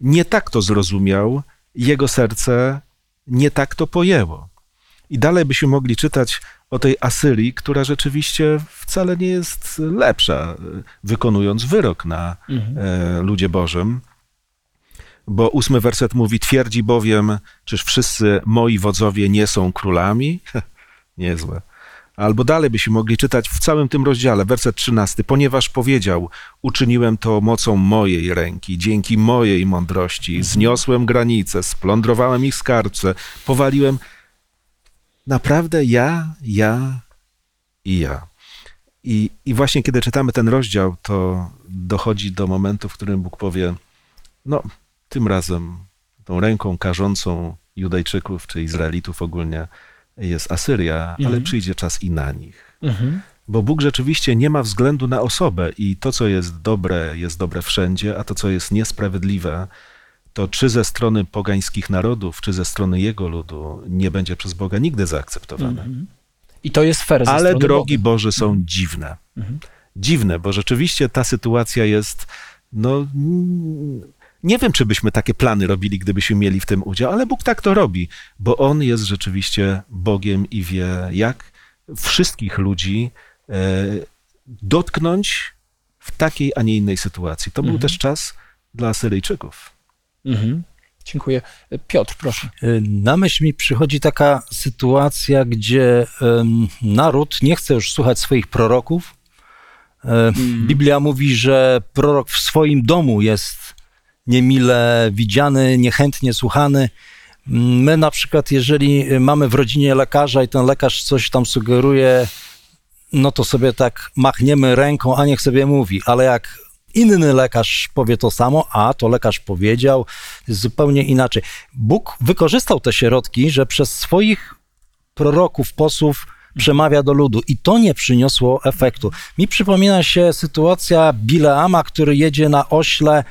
nie tak to zrozumiał, jego serce nie tak to pojęło. I dalej byśmy mogli czytać o tej Asyrii, która rzeczywiście wcale nie jest lepsza, wykonując wyrok na Mhm. e, ludzie Bożym. Bo ósmy werset mówi, twierdzi bowiem, czyż wszyscy moi wodzowie nie są królami? *laughs* Niezłe. Albo dalej byśmy mogli czytać w całym tym rozdziale, werset 13, ponieważ powiedział, uczyniłem to mocą mojej ręki, dzięki mojej mądrości, zniosłem granice, splądrowałem ich skarbce, powaliłem. Naprawdę ja, ja i ja. I, I właśnie kiedy czytamy ten rozdział, to dochodzi do momentu, w którym Bóg powie, no, tym razem tą ręką karzącą Judajczyków czy Izraelitów ogólnie jest Asyria, ale Mhm. przyjdzie czas i na nich. Mhm. Bo Bóg rzeczywiście nie ma względu na osobę i to, co jest dobre, jest dobre wszędzie, a to, co jest niesprawiedliwe, to czy ze strony pogańskich narodów, czy ze strony Jego ludu nie będzie przez Boga nigdy zaakceptowane. Mhm. I to jest fair Ale drogi Boga. Boże są dziwne. Mhm. Dziwne, bo rzeczywiście ta sytuacja jest, no, nie wiem, czy byśmy takie plany robili, gdybyśmy mieli w tym udział, ale Bóg tak to robi, bo On jest rzeczywiście Bogiem i wie, jak wszystkich ludzi e, dotknąć w takiej, a nie innej sytuacji. To był Mhm. też czas dla Asyryjczyków. Mhm. Dziękuję. Piotr, proszę. Y, Na myśl mi przychodzi taka sytuacja, gdzie naród nie chce już słuchać swoich proroków. E, Biblia mówi, że prorok w swoim domu jest niemile widziany, niechętnie słuchany. My na przykład, jeżeli mamy w rodzinie lekarza i ten lekarz coś tam sugeruje, no to sobie tak machniemy ręką, a niech sobie mówi, ale jak inny lekarz powie to samo, a to lekarz powiedział, zupełnie inaczej. Bóg wykorzystał te środki, że przez swoich proroków, posłów przemawia do ludu i to nie przyniosło efektu. Mi przypomina się sytuacja Bileama, który jedzie na ośle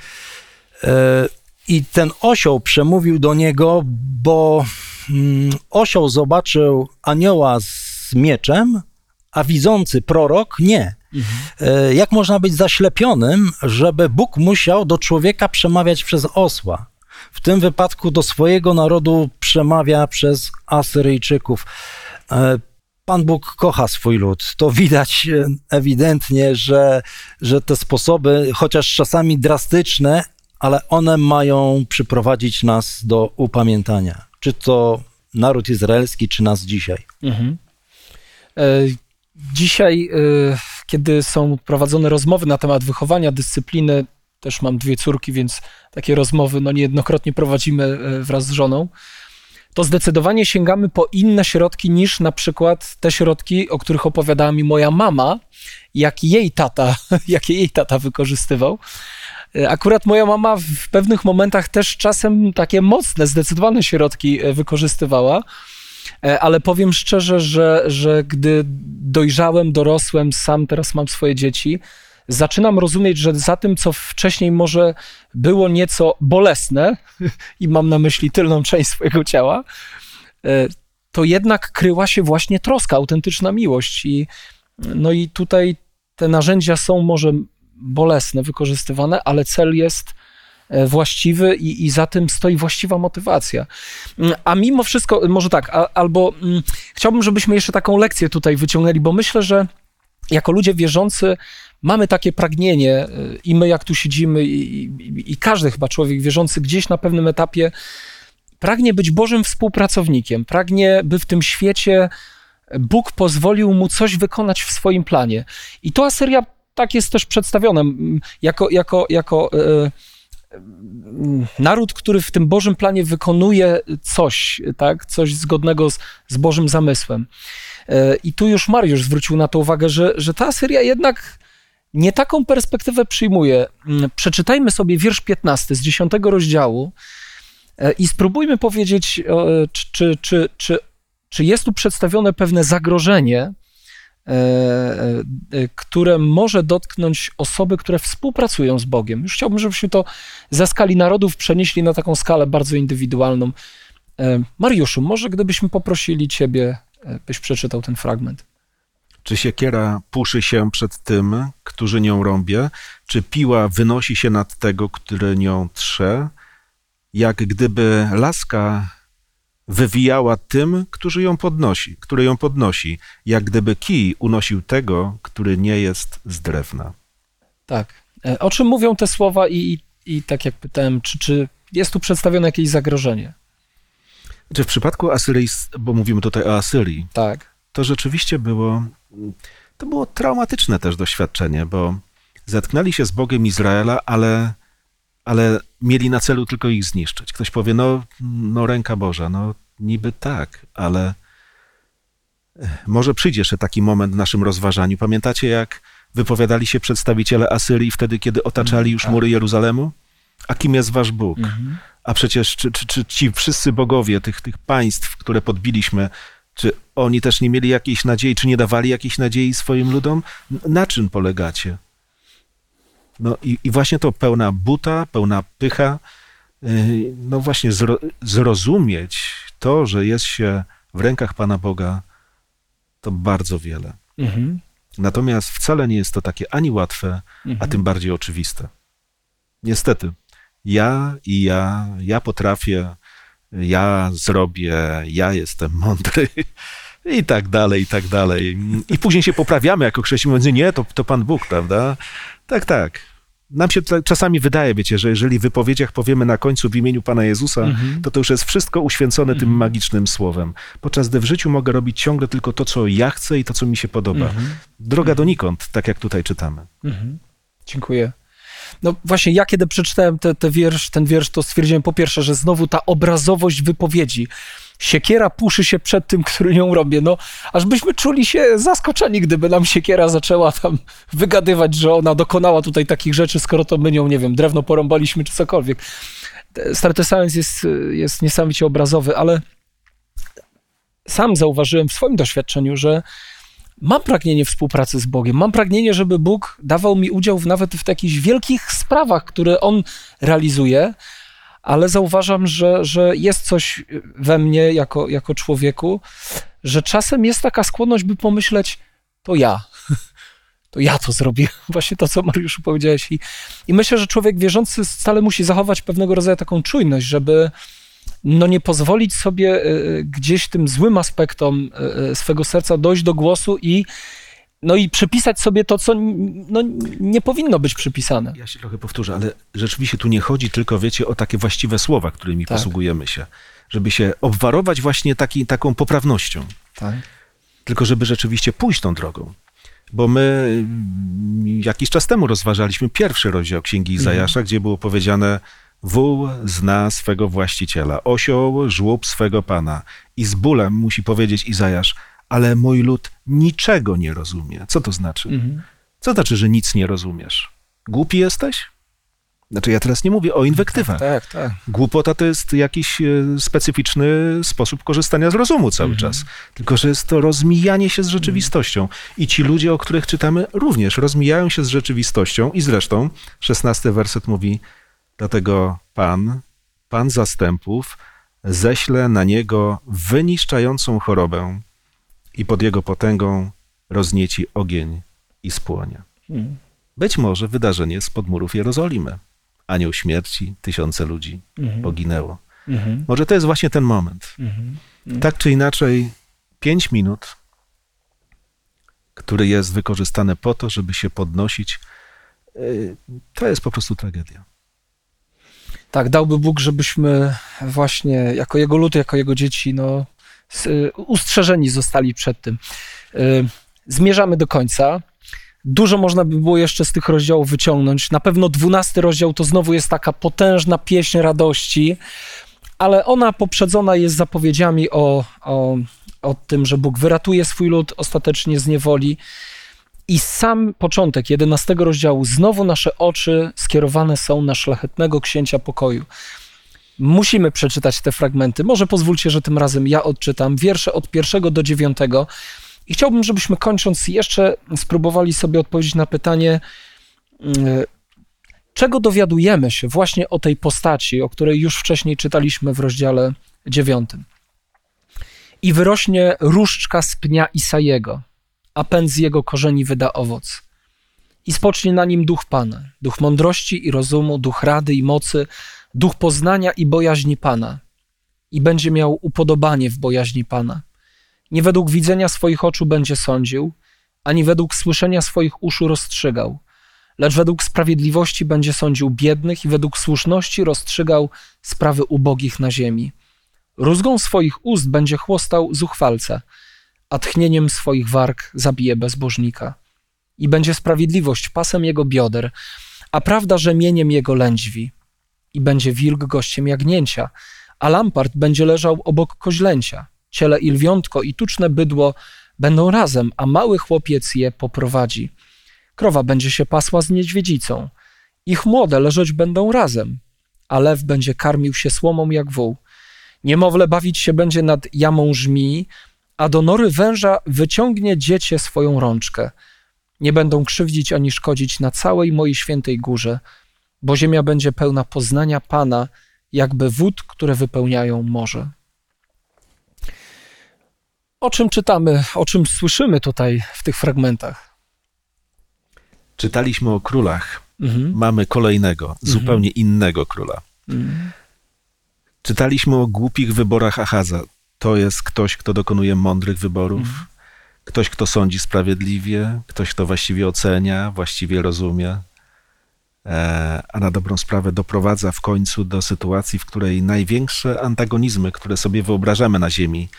e, i ten osioł przemówił do niego, bo mm, osioł zobaczył anioła z mieczem, a widzący prorok nie. E, Jak można być zaślepionym, żeby Bóg musiał do człowieka przemawiać przez osła? W tym wypadku do swojego narodu przemawia przez Asyryjczyków. E, Pan Bóg kocha swój lud. To widać e, ewidentnie, że, że te sposoby, chociaż czasami drastyczne, ale one mają przyprowadzić nas do upamiętania. Czy to naród izraelski, czy nas dzisiaj. Mhm. E, Dzisiaj, e, kiedy są prowadzone rozmowy na temat wychowania, dyscypliny, też mam dwie córki, więc takie rozmowy no, niejednokrotnie prowadzimy e, wraz z żoną, to zdecydowanie sięgamy po inne środki niż na przykład te środki, o których opowiadała mi moja mama, jak jej tata, *laughs* jakie jej tata wykorzystywał. E, Akurat moja mama w pewnych momentach też czasem takie mocne, zdecydowane środki e, wykorzystywała. E, Ale powiem szczerze, że, że gdy dojrzałem, dorosłem, sam teraz mam swoje dzieci, zaczynam rozumieć, że za tym, co wcześniej może było nieco bolesne, *laughs* i mam na myśli tylną część swojego ciała, e, to jednak kryła się właśnie troska, autentyczna miłość. I, no i tutaj te narzędzia są może bolesne, wykorzystywane, ale cel jest właściwy i, i za tym stoi właściwa motywacja. Mm, A mimo wszystko, może tak, a, albo mm, chciałbym, żebyśmy jeszcze taką lekcję tutaj wyciągnęli, bo myślę, że jako ludzie wierzący mamy takie pragnienie y, i my jak tu siedzimy i, i, i każdy chyba człowiek wierzący gdzieś na pewnym etapie pragnie być Bożym współpracownikiem, pragnie, by w tym świecie Bóg pozwolił mu coś wykonać w swoim planie. I to Asyria tak jest też przedstawiona mm, jako, jako, jako e, mm, naród, który w tym Bożym planie wykonuje coś, tak, coś zgodnego z, z Bożym zamysłem. E, I tu już Mariusz zwrócił na to uwagę, że, że ta Asyria jednak nie taką perspektywę przyjmuje. Mm, Przeczytajmy sobie wiersz 15 z 10 rozdziału e, i spróbujmy powiedzieć, e, czy, czy, czy, czy, jest tu przedstawione pewne zagrożenie, które może dotknąć osoby, które współpracują z Bogiem. Już chciałbym, żebyśmy to ze skali narodów przenieśli na taką skalę bardzo indywidualną. E, Mariuszu, może gdybyśmy poprosili Ciebie, e, byś przeczytał ten fragment. Czy siekiera puszy się przed tym, którzy nią rąbie? Czy piła wynosi się nad tego, który nią trze? Jak gdyby laska wywijała tym, którzy ją podnosi, który ją podnosi, jak gdyby kij unosił tego, który nie jest z drewna. Tak. E, O czym mówią te słowa i, i, i tak jak pytałem, czy, czy jest tu przedstawione jakieś zagrożenie? Czy w przypadku Asyrii, bo mówimy tutaj o Asyrii, Tak. to rzeczywiście było, to było traumatyczne też doświadczenie, bo zetknęli się z Bogiem Izraela, ale, ale mieli na celu tylko ich zniszczyć. Ktoś powie, no, no ręka Boża, no niby tak, ale eh, może przyjdzie jeszcze taki moment w naszym rozważaniu. Pamiętacie, jak wypowiadali się przedstawiciele Asyrii wtedy, kiedy otaczali już tak. mury Jeruzalemu? A kim jest wasz Bóg? Mhm. A przecież czy, czy, czy ci wszyscy bogowie tych, tych państw, które podbiliśmy, Czy oni też nie mieli jakiejś nadziei, czy nie dawali jakiejś nadziei swoim ludom? Na czym polegacie? No i, i właśnie to pełna buta, pełna pycha, yy, no właśnie zro, zrozumieć to, że jest się w rękach Pana Boga, to bardzo wiele. Mhm. Natomiast wcale nie jest to takie ani łatwe, a Mhm. tym bardziej oczywiste. Niestety, ja i ja, ja potrafię, ja zrobię, ja jestem mądry *laughs* i tak dalej, i tak dalej. I później się poprawiamy jako chrześcijanie, mówiąc, nie, to, to Pan Bóg, prawda? Tak, tak. Nam się czasami wydaje, wiecie, że jeżeli w wypowiedziach powiemy na końcu w imieniu Pana Jezusa, Mhm. to to już jest wszystko uświęcone tym Mhm. magicznym słowem. Podczas gdy w życiu mogę robić ciągle tylko to, co ja chcę i to, co mi się podoba. Mhm. Droga donikąd, tak jak tutaj czytamy. Mhm. Dziękuję. No właśnie, ja kiedy przeczytałem te, te wiersz, ten wiersz, to stwierdziłem po pierwsze, że znowu ta obrazowość wypowiedzi. Siekiera puszy się przed tym, który ją robię. No, aż byśmy czuli się zaskoczeni, gdyby nam siekiera zaczęła tam wygadywać, że ona dokonała tutaj takich rzeczy, skoro to my nią, nie wiem, drewno porąbaliśmy czy cokolwiek. Stary Testament jest, jest niesamowicie obrazowy, ale sam zauważyłem w swoim doświadczeniu, że mam pragnienie współpracy z Bogiem, mam pragnienie, żeby Bóg dawał mi udział w, nawet w takich wielkich sprawach, które On realizuje, ale zauważam, że, że jest coś we mnie jako, jako człowieku, że czasem jest taka skłonność, by pomyśleć, to ja. *laughs* To ja to zrobię. *laughs* Właśnie to, co Mariuszu powiedziałeś. I, I myślę, że człowiek wierzący wcale musi zachować pewnego rodzaju taką czujność, żeby no nie pozwolić sobie y, gdzieś tym złym aspektom y, y, swego serca dojść do głosu i no i przypisać sobie to, co no, nie powinno być przypisane. Ja się trochę powtórzę, ale rzeczywiście tu nie chodzi tylko, wiecie, o takie właściwe słowa, którymi Tak. posługujemy się. Żeby się obwarować właśnie taki, taką poprawnością. Tak. Tylko żeby rzeczywiście pójść tą drogą. Bo my mm, jakiś czas temu rozważaliśmy pierwszy rozdział Księgi Izajasza, gdzie było powiedziane wół zna swego właściciela, osioł żłób swego pana. I z bólem musi powiedzieć Izajasz, ale mój lud niczego nie rozumie. Co to znaczy? Mhm. Co znaczy, że nic nie rozumiesz? Głupi jesteś? Znaczy, ja teraz nie mówię o inwektywach. Tak, tak. Głupota to jest jakiś e, specyficzny sposób korzystania z rozumu cały Mhm. czas. Tylko, że jest to rozmijanie się z rzeczywistością. I ci ludzie, o których czytamy, również rozmijają się z rzeczywistością. I zresztą, szesnasty werset mówi, dlatego Pan, Pan zastępów, ześle na niego wyniszczającą chorobę i pod jego potęgą roznieci ogień i spłonie. Mhm. Być może wydarzenie z podmurów Jerozolimy. Anioł śmierci, tysiące ludzi Mhm. poginęło. Mhm. Może to jest właśnie ten moment. Mhm. Tak czy inaczej, pięć minut, który jest wykorzystany po to, żeby się podnosić, yy, to jest po prostu tragedia. Tak, dałby Bóg, żebyśmy właśnie jako Jego lud, jako Jego dzieci, no, ustrzeżeni zostali przed tym. Y, Zmierzamy do końca. Dużo można by było jeszcze z tych rozdziałów wyciągnąć. Na pewno dwunasty rozdział to znowu jest taka potężna pieśń radości, ale ona poprzedzona jest zapowiedziami o, o, o tym, że Bóg wyratuje swój lud ostatecznie z niewoli. I sam początek 11 rozdziału, znowu nasze oczy skierowane są na szlachetnego księcia pokoju. Musimy przeczytać te fragmenty. Może pozwólcie, że tym razem ja odczytam wiersze od pierwszego do dziewiątego. I chciałbym, żebyśmy kończąc jeszcze spróbowali sobie odpowiedzieć na pytanie, mm, czego dowiadujemy się właśnie o tej postaci, o której już wcześniej czytaliśmy w rozdziale dziewiątym. I wyrośnie różdżka z pnia Isajego, a pęd z jego korzeni wyda owoc. I spocznie na nim duch Pana, duch mądrości i rozumu, duch rady i mocy, duch poznania i bojaźni Pana. I będzie miał upodobanie w bojaźni Pana. Nie według widzenia swoich oczu będzie sądził, ani według słyszenia swoich uszu rozstrzygał, lecz według sprawiedliwości będzie sądził biednych i według słuszności rozstrzygał sprawy ubogich na ziemi. Rózgą swoich ust będzie chłostał zuchwalca, a tchnieniem swoich warg zabije bezbożnika. I będzie sprawiedliwość pasem jego bioder, a prawda rzemieniem jego lędźwi. I będzie wilk gościem jagnięcia, a lampart będzie leżał obok koźlęcia. Ciele i lwiątko i tuczne bydło będą razem, a mały chłopiec je poprowadzi. Krowa będzie się pasła z niedźwiedzicą. Ich młode leżeć będą razem, a lew będzie karmił się słomą jak wół. Niemowlę bawić się będzie nad jamą żmii, a do nory węża wyciągnie dziecię swoją rączkę. Nie będą krzywdzić ani szkodzić na całej mojej świętej górze, bo ziemia będzie pełna poznania Pana, jakby wód, które wypełniają morze. O czym czytamy, o czym słyszymy tutaj w tych fragmentach? Czytaliśmy o królach. Mhm. Mamy kolejnego, zupełnie innego króla. Mhm. Czytaliśmy o głupich wyborach Achaza. To jest ktoś, kto dokonuje mądrych wyborów, Mhm. ktoś, kto sądzi sprawiedliwie, ktoś, kto właściwie ocenia, właściwie rozumie, a na dobrą sprawę doprowadza w końcu do sytuacji, w której największe antagonizmy, które sobie wyobrażamy na Ziemi,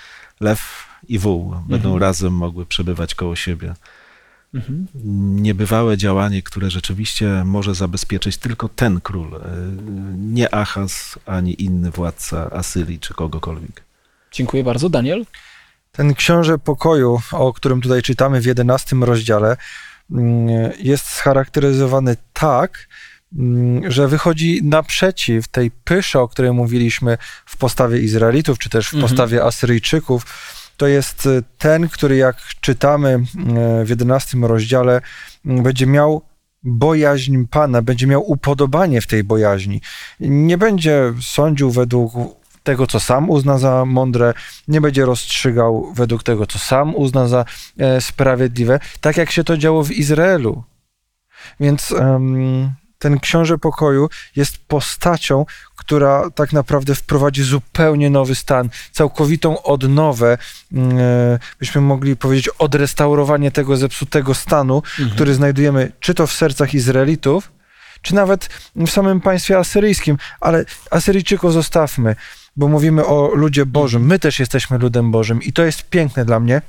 lew i wół, będą razem mogły przebywać koło siebie. Mhm. Niebywałe działanie, które rzeczywiście może zabezpieczyć tylko ten król, e, nie Achaz, ani inny władca Asyrii czy kogokolwiek. Dziękuję bardzo. Daniel? Ten książę pokoju, o którym tutaj czytamy w 11 rozdziale, jest scharakteryzowany tak, mm, że wychodzi naprzeciw tej pysze, o której mówiliśmy w postawie Izraelitów, czy też w Mhm. postawie Asyryjczyków. To jest y, ten, który jak czytamy y, w 11 rozdziale, y, będzie miał bojaźń Pana, będzie miał upodobanie w tej bojaźni. Nie będzie sądził według tego, co sam uzna za mądre, nie będzie rozstrzygał według tego, co sam uzna za e, sprawiedliwe, tak jak się to działo w Izraelu. Więc em, ten książę pokoju jest postacią, która tak naprawdę wprowadzi zupełnie nowy stan, całkowitą odnowę, mm, e, byśmy mogli powiedzieć, odrestaurowanie tego zepsutego stanu, który znajdujemy czy to w sercach Izraelitów, czy nawet w samym państwie asyryjskim, ale Asyryjczyków zostawmy, bo mówimy o ludzie Bożym. My też jesteśmy ludem Bożym i to jest piękne dla mnie,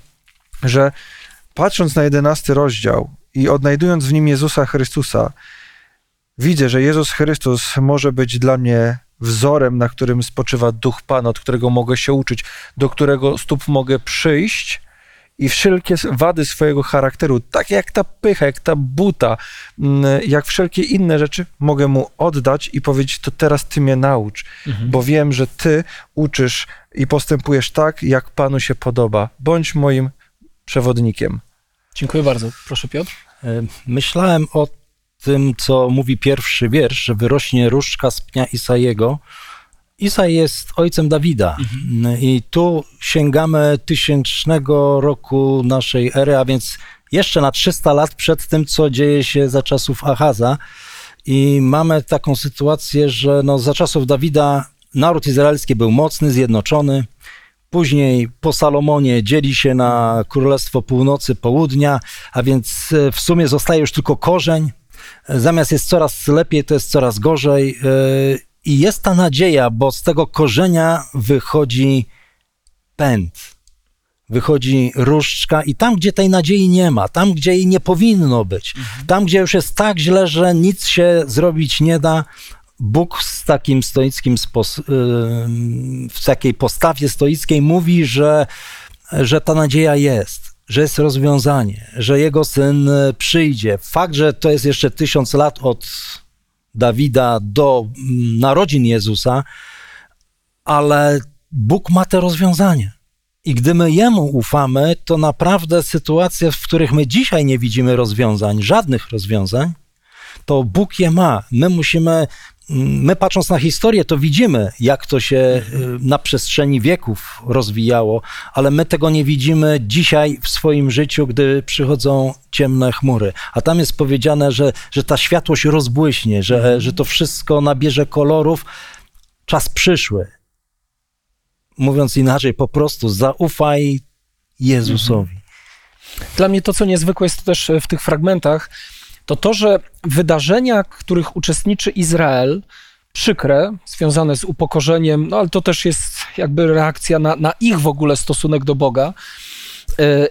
że patrząc na jedenasty rozdział i odnajdując w nim Jezusa Chrystusa, widzę, że Jezus Chrystus może być dla mnie wzorem, na którym spoczywa duch Pana, od którego mogę się uczyć, do którego stóp mogę przyjść i wszelkie wady swojego charakteru, tak jak ta pycha, jak ta buta, mm, jak wszelkie inne rzeczy, mogę mu oddać i powiedzieć, to teraz ty mnie naucz, Mhm. bo wiem, że ty uczysz i postępujesz tak, jak Panu się podoba. Bądź moim przewodnikiem. Dziękuję bardzo. Proszę Piotr. E, Myślałem o tym, co mówi pierwszy wiersz, że wyrośnie różdżka z pnia Isajego. Isaj jest ojcem Dawida i tu sięgamy tysięcznego roku naszej ery, a więc jeszcze na 300 lat przed tym, co dzieje się za czasów Achaza. I mamy taką sytuację, że no, za czasów Dawida naród izraelski był mocny, zjednoczony. Później po Salomonie dzieli się na Królestwo Północy, Południa, a więc e, w sumie zostaje już tylko korzeń. E, Zamiast jest coraz lepiej, to jest coraz gorzej. I jest ta nadzieja, bo z tego korzenia wychodzi pęd, wychodzi różdżka i tam, gdzie tej nadziei nie ma, tam, gdzie jej nie powinno być, tam, gdzie już jest tak źle, że nic się zrobić nie da, Bóg z takim stoickim ym, w takiej postawie stoickiej mówi, że, że ta nadzieja jest, że jest rozwiązanie, że jego syn y, przyjdzie. Fakt, że to jest jeszcze tysiąc lat od Dawida do mm, narodzin Jezusa, ale Bóg ma te rozwiązania. I gdy my Jemu ufamy, to naprawdę sytuacje, w których my dzisiaj nie widzimy rozwiązań, żadnych rozwiązań, to Bóg je ma. My musimy, my patrząc na historię, to widzimy, jak to się y, na przestrzeni wieków rozwijało, ale my tego nie widzimy dzisiaj w swoim życiu, gdy przychodzą ciemne chmury. A tam jest powiedziane, że, że ta światłość rozbłyśnie, że, że to wszystko nabierze kolorów. Czas przyszły. Mówiąc inaczej, po prostu zaufaj Jezusowi. Dla mnie to, co niezwykłe jest też w tych fragmentach, to to, że wydarzenia, których uczestniczy Izrael, przykre, związane z upokorzeniem, no ale to też jest jakby reakcja na, na ich w ogóle stosunek do Boga, e,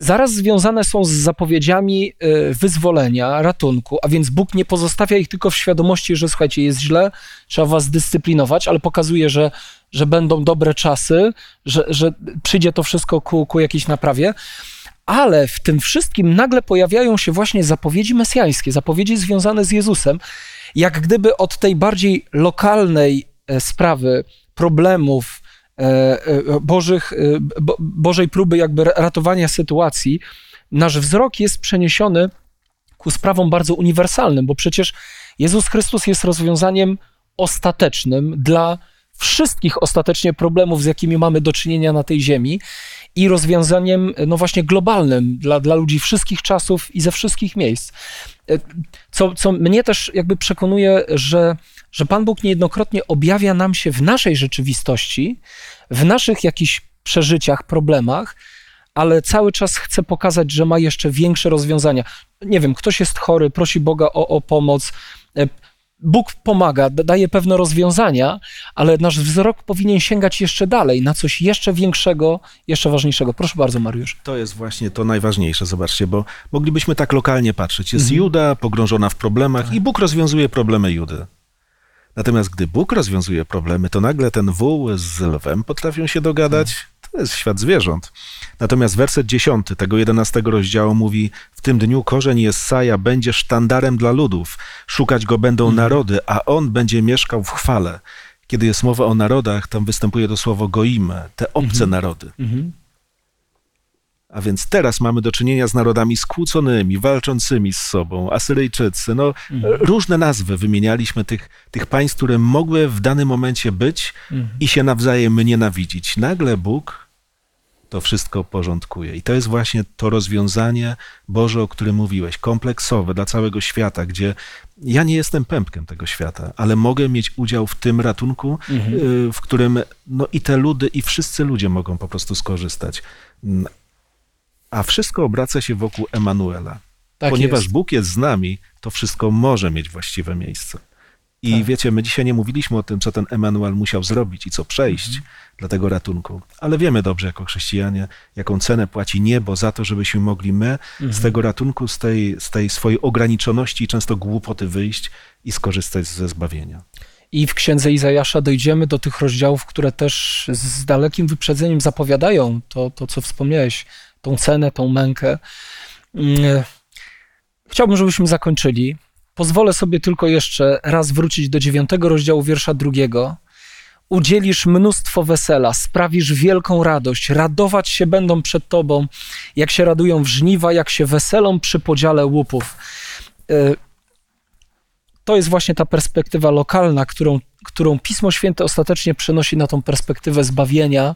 zaraz związane są z zapowiedziami e, wyzwolenia, ratunku, a więc Bóg nie pozostawia ich tylko w świadomości, że słuchajcie, jest źle, trzeba was dyscyplinować, ale pokazuje, że, że będą dobre czasy, że, że przyjdzie to wszystko ku, ku jakiejś naprawie. Ale w tym wszystkim nagle pojawiają się właśnie zapowiedzi mesjańskie, zapowiedzi związane z Jezusem, jak gdyby od tej bardziej lokalnej e, sprawy, problemów, e, e, Bożych, bo, Bożej próby jakby ratowania sytuacji, nasz wzrok jest przeniesiony ku sprawom bardzo uniwersalnym, bo przecież Jezus Chrystus jest rozwiązaniem ostatecznym dla wszystkich ostatecznie problemów, z jakimi mamy do czynienia na tej ziemi i rozwiązaniem, no właśnie, globalnym dla, dla ludzi wszystkich czasów i ze wszystkich miejsc. Co, co mnie też jakby przekonuje, że, że Pan Bóg niejednokrotnie objawia nam się w naszej rzeczywistości, w naszych jakichś przeżyciach, problemach, ale cały czas chce pokazać, że ma jeszcze większe rozwiązania. Nie wiem, ktoś jest chory, prosi Boga o, o pomoc. Bóg pomaga, daje pewne rozwiązania, ale nasz wzrok powinien sięgać jeszcze dalej, na coś jeszcze większego, jeszcze ważniejszego. Proszę bardzo, Mariusz. To jest właśnie to najważniejsze, zobaczcie, bo moglibyśmy tak lokalnie patrzeć. Jest mhm. Juda pogrążona w problemach tak. i Bóg rozwiązuje problemy Judy. Natomiast gdy Bóg rozwiązuje problemy, to nagle ten wół z lwem potrafią się dogadać. To jest świat zwierząt. Natomiast werset 10 tego 11 rozdziału mówi: W tym dniu korzeń Jesaja będzie sztandarem dla ludów, szukać go będą mhm. narody, a on będzie mieszkał w chwale. Kiedy jest mowa o narodach, tam występuje to słowo goime, te obce mhm. narody. Mhm. A więc teraz mamy do czynienia z narodami skłóconymi, walczącymi z sobą, Asyryjczycy. No, mhm. Różne nazwy wymienialiśmy tych, tych państw, które mogły w danym momencie być mhm. i się nawzajem nienawidzić. Nagle Bóg to wszystko porządkuje. I to jest właśnie to rozwiązanie Boże, o którym mówiłeś, kompleksowe dla całego świata, gdzie ja nie jestem pępkiem tego świata, ale mogę mieć udział w tym ratunku, mhm. Y, w którym no, i te ludy, i wszyscy ludzie mogą po prostu skorzystać a wszystko obraca się wokół Emanuela. Tak Ponieważ jest. Bóg jest z nami, to wszystko może mieć właściwe miejsce. I tak. wiecie, my dzisiaj nie mówiliśmy o tym, co ten Emanuel musiał zrobić i co przejść mhm. dla tego ratunku, ale wiemy dobrze jako chrześcijanie, jaką cenę płaci niebo za to, żebyśmy mogli my mhm. z tego ratunku, z tej, z tej swojej ograniczoności i często głupoty wyjść i skorzystać ze zbawienia. I w księdze Izajasza dojdziemy do tych rozdziałów, które też z dalekim wyprzedzeniem zapowiadają to, to co wspomniałeś, tą cenę, tą mękę. Mm, chciałbym, żebyśmy zakończyli. Pozwolę sobie tylko jeszcze raz wrócić do dziewiątego rozdziału wiersza drugiego. Udzielisz mnóstwo wesela, sprawisz wielką radość, radować się będą przed Tobą, jak się radują w żniwa, jak się weselą przy podziale łupów. E, to jest właśnie ta perspektywa lokalna, którą, którą Pismo Święte ostatecznie przenosi na tą perspektywę zbawienia,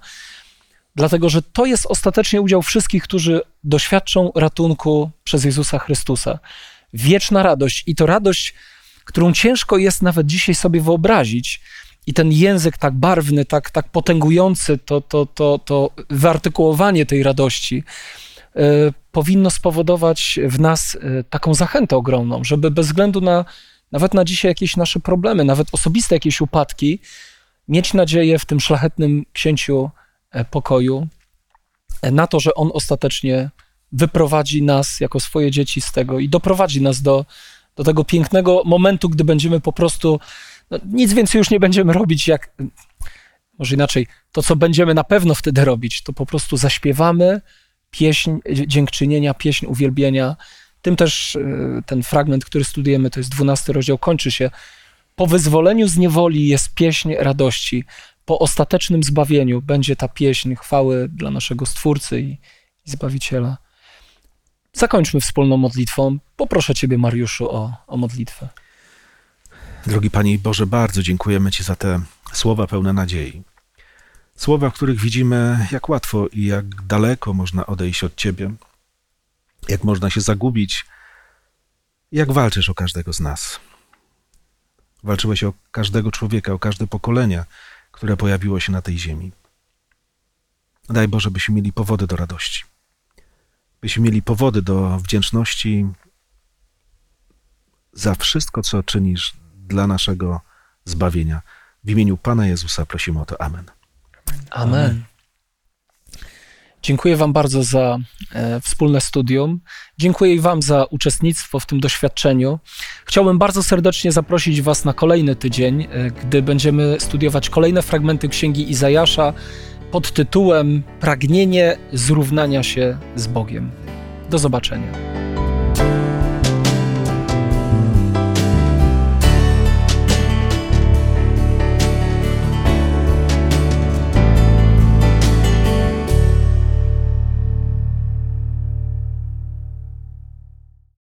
dlatego że to jest ostatecznie udział wszystkich, którzy doświadczą ratunku przez Jezusa Chrystusa. Wieczna radość i to radość, którą ciężko jest nawet dzisiaj sobie wyobrazić. I ten język tak barwny, tak, tak potęgujący, to, to, to, to wyartykułowanie tej radości y, powinno spowodować w nas y, taką zachętę ogromną, żeby bez względu na nawet na dzisiaj jakieś nasze problemy, nawet osobiste jakieś upadki, mieć nadzieję w tym szlachetnym księciu E, pokoju, na to, że On ostatecznie wyprowadzi nas jako swoje dzieci z tego i doprowadzi nas do, do tego pięknego momentu, gdy będziemy po prostu, no, nic więcej już nie będziemy robić, jak, może inaczej, to co będziemy na pewno wtedy robić, to po prostu zaśpiewamy pieśń dziękczynienia, pieśń uwielbienia. Tym też e, ten fragment, który studujemy, to jest dwunasty rozdział, kończy się. Po wyzwoleniu z niewoli jest pieśń radości po ostatecznym zbawieniu będzie ta pieśń chwały dla naszego Stwórcy i, i Zbawiciela. Zakończmy wspólną modlitwą. Poproszę Ciebie, Mariuszu, o, o modlitwę. Drogi Panie Boże, bardzo dziękujemy Ci za te słowa pełne nadziei. Słowa, w których widzimy, jak łatwo i jak daleko można odejść od Ciebie, jak można się zagubić, jak walczysz o każdego z nas. Walczyłeś o każdego człowieka, o każde pokolenia, które pojawiło się na tej ziemi. Daj Boże, byśmy mieli powody do radości. Byśmy mieli powody do wdzięczności za wszystko, co czynisz dla naszego zbawienia. W imieniu Pana Jezusa prosimy o to. Amen. Amen. Dziękuję Wam bardzo za e, wspólne studium. Dziękuję Wam za uczestnictwo w tym doświadczeniu. Chciałbym bardzo serdecznie zaprosić Was na kolejny tydzień, e, gdy będziemy studiować kolejne fragmenty Księgi Izajasza pod tytułem Pragnienie zrównania się z Bogiem. Do zobaczenia.